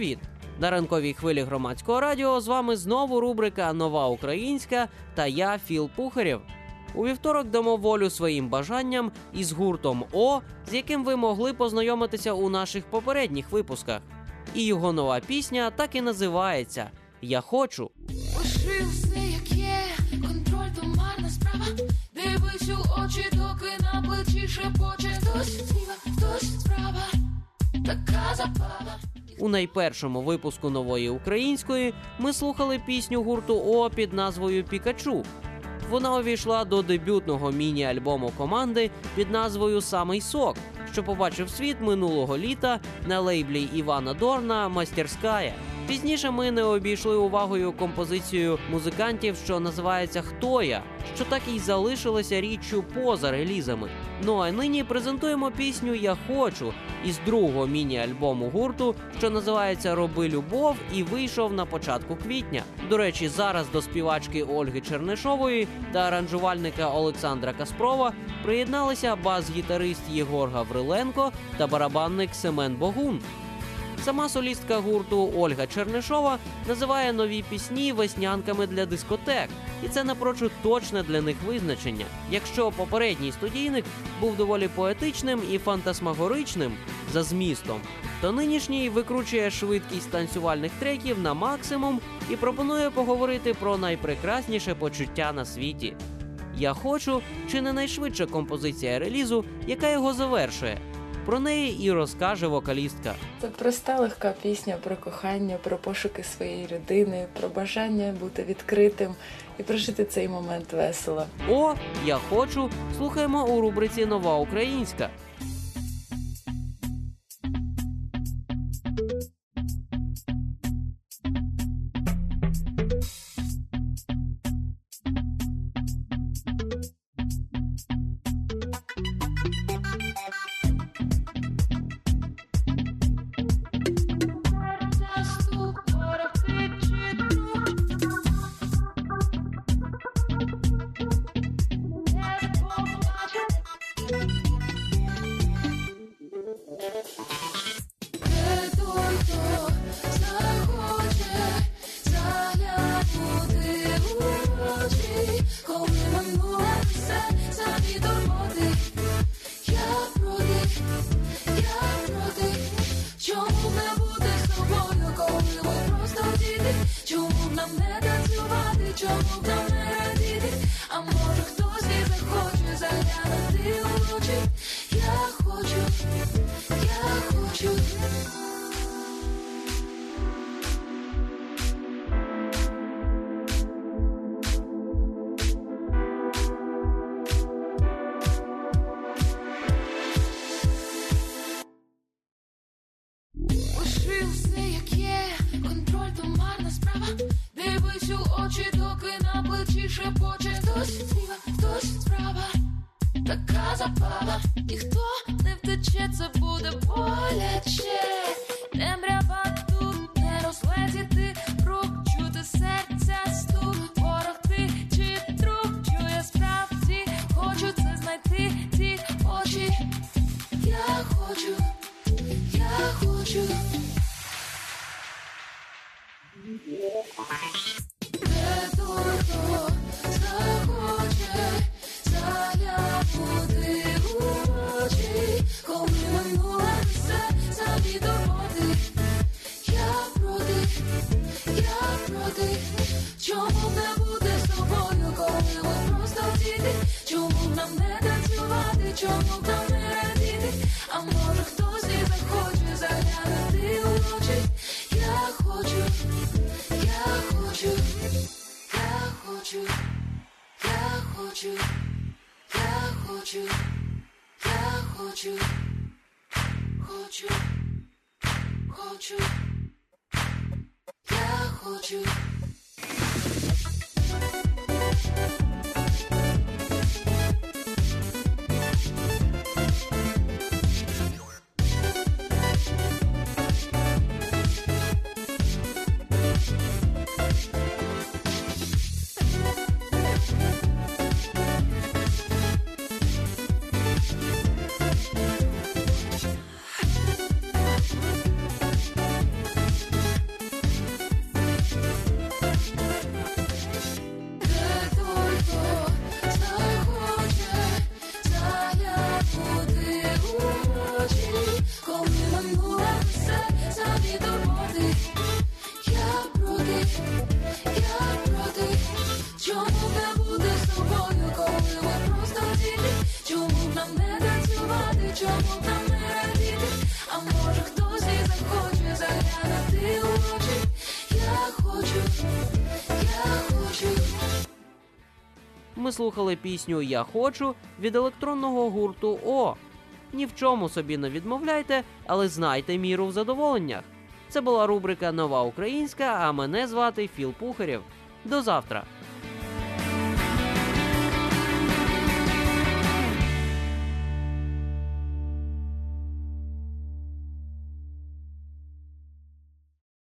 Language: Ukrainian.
привіт! На ранковій хвилі громадського радіо з вами знову рубрика Нова Українська та я Філ Пухарєв. У вівторок дамо волю своїм бажанням із гуртом О, з яким ви могли познайомитися у наших попередніх випусках. І його нова пісня так і називається Я хочу. Лиши все, як є, контроль то марна справа. Дивись у очі, доки на плечі шепоче. Хтось зліва, хтось справа. Така забава. У найпершому випуску нової української ми слухали пісню гурту О під назвою Пікачу. Вона увійшла до дебютного міні-альбому команди під назвою Самий сок, що побачив світ минулого літа на лейблі Івана Дорна Мастерськая. Пізніше ми не обійшли увагою композицію музикантів, що називається Хто я, що так і залишилася річчю поза релізами. Ну а нині презентуємо пісню Я хочу із другого міні-альбому гурту, що називається Роби любов і вийшов на початку квітня. До речі, зараз до співачки Ольги Чернишової та аранжувальника Олександра Каспрова приєдналися бас-гітарист Єгор Гавриленко та барабанник Семен Богун. Сама солістка гурту Ольга Чернишова називає нові пісні веснянками для дискотек, і це напрочуд точне для них визначення. Якщо попередній студійник був доволі поетичним і фантасмагоричним за змістом, то нинішній викручує швидкість танцювальних треків на максимум і пропонує поговорити про найпрекрасніше почуття на світі. Я хочу чи не найшвидша композиція релізу, яка його завершує. Про неї і розкаже вокалістка. Це проста легка пісня про кохання, про пошуки своєї людини, про бажання бути відкритим і прожити цей момент весело. О, я хочу. Слухаємо у рубриці Нова Українська. Чому нам не радіти? А може хтось і захоче заглянути очі? Я хочу, я хочу. Доки шепоче. Хтось зліва, хтось справа. Така забава. Ніхто не втече, це буде боляче. Темрява тут не розлетіти рук, чути серця стук. Ворог ти чи друг, чує справді, хочу це знайти ті очі. Я хочу. Я хочу. Чому б нам не радіти? А може хтось і захоче заглянути у очі? Я хочу, я хочу, я хочу, я хочу, я хочу, я хочу, хочу, хочу, я хочу. Чому там не радіти? А може хтось і захоче заглянути у очі? Я хочу, я хочу. Ми слухали пісню Я хочу від електронного гурту О. Ні в чому собі не відмовляйте, але знайте міру в задоволеннях. Це була рубрика Нова Українська, а мене звати Філ Пухарєв. До завтра.